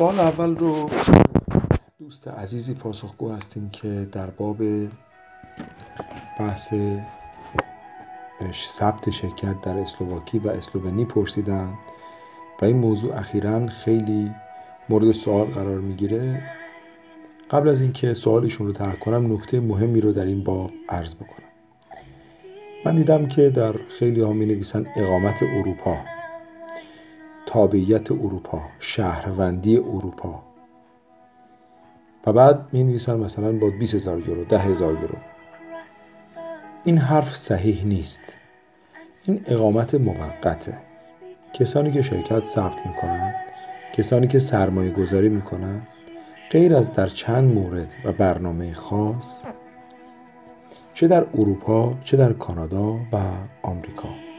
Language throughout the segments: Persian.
سوال اول رو دوست عزیزی پاسخگو هستیم که در باب بحث ثبت شرکت در اسلوواکی و اسلوونی پرسیدن و این موضوع اخیرا خیلی مورد سوال قرار می‌گیره. قبل از اینکه سوالشون رو ترک کنم نکته مهمی رو در این باب عرض بکنم. من دیدم که در خیلی ها می نویسن اقامت اروپا. تابعیت اروپا شهروندی اروپا. و بعد می نویسن مثلا با 20 هزار یورو ده هزار یورو. این حرف صحیح نیست. این اقامت موقته. کسانی که شرکت ثبت می‌کنن کسانی که سرمایه گذاری می‌کنن غیر از در چند مورد و برنامه خاص چه در اروپا چه در کانادا و آمریکا.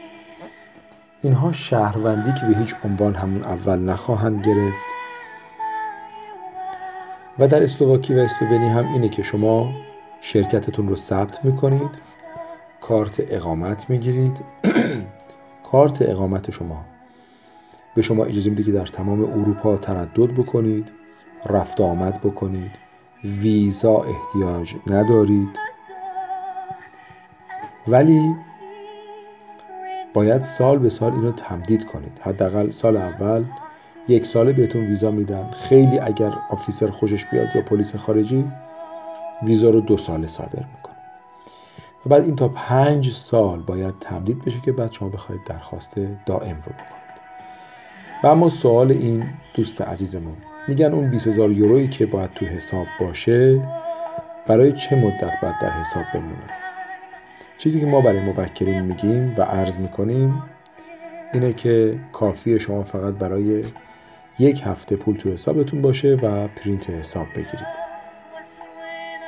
اینها شهروندی که به هیچ عنوان همون اول نخواهند گرفت. و در اسلوواکی و اسلوونی هم اینه که شما شرکتتون رو ثبت می‌کنید کارت اقامت می‌گیرید. کارت اقامت شما. به شما اجازه میده که در تمام اروپا تردد بکنید رفت آمد بکنید. ویزا احتیاج ندارید. ولی باید سال به سال اینو تمدید کنید. حداقل سال اول یک ساله بهتون ویزا میدن. خیلی اگر آفیسر خوشش بیاد یا پلیس خارجی ویزا رو دو ساله صادر می‌کنه. و بعد این تا پنج سال باید تمدید بشه که بعد شما بخواید درخواست دائم رو بکنید. و اما سوال این دوست عزیزمون میگن اون 20 هزار یورویی که باید تو حساب باشه برای چه مدت باید در حساب بمونه؟ چیزی که ما برای مبکرین میگیم و عرض می‌کنیم اینه که کافی شما فقط برای یک هفته پول تو حسابتون باشه و پرینت حساب بگیرید.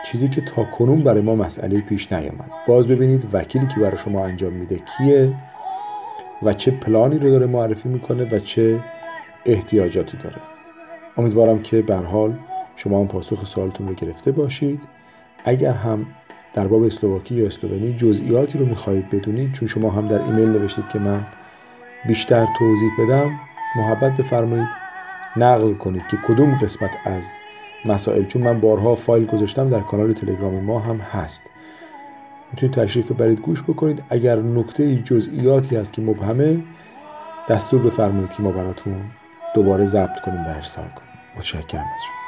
چیزی که تا کنون برای ما مسئله پیش نیامد باز ببینید وکیلی که برای شما انجام میده کیه و چه پلانی رو داره معرفی می‌کنه و چه احتیاجاتی داره. امیدوارم که به حال شما هم پاسخ سوالتون رو گرفته باشید. اگر هم در باب اسلوواکی یا اسلوونی جزئیاتی رو می‌خواهید بدونید چون شما هم در ایمیل نوشتید که من بیشتر توضیح بدم محبت بفرمایید نقل کنید که کدوم قسمت از مسائل چون من بارها فایل گذاشتم در کانال تلگرام ما هم هست. می‌تونید تشریف برید گوش بکنید. اگر نکته جزئیاتی هست که مبهمه دستور بفرمایید که ما براتون دوباره ضبط کنیم و ارسال کنیم. متشکرم از شما.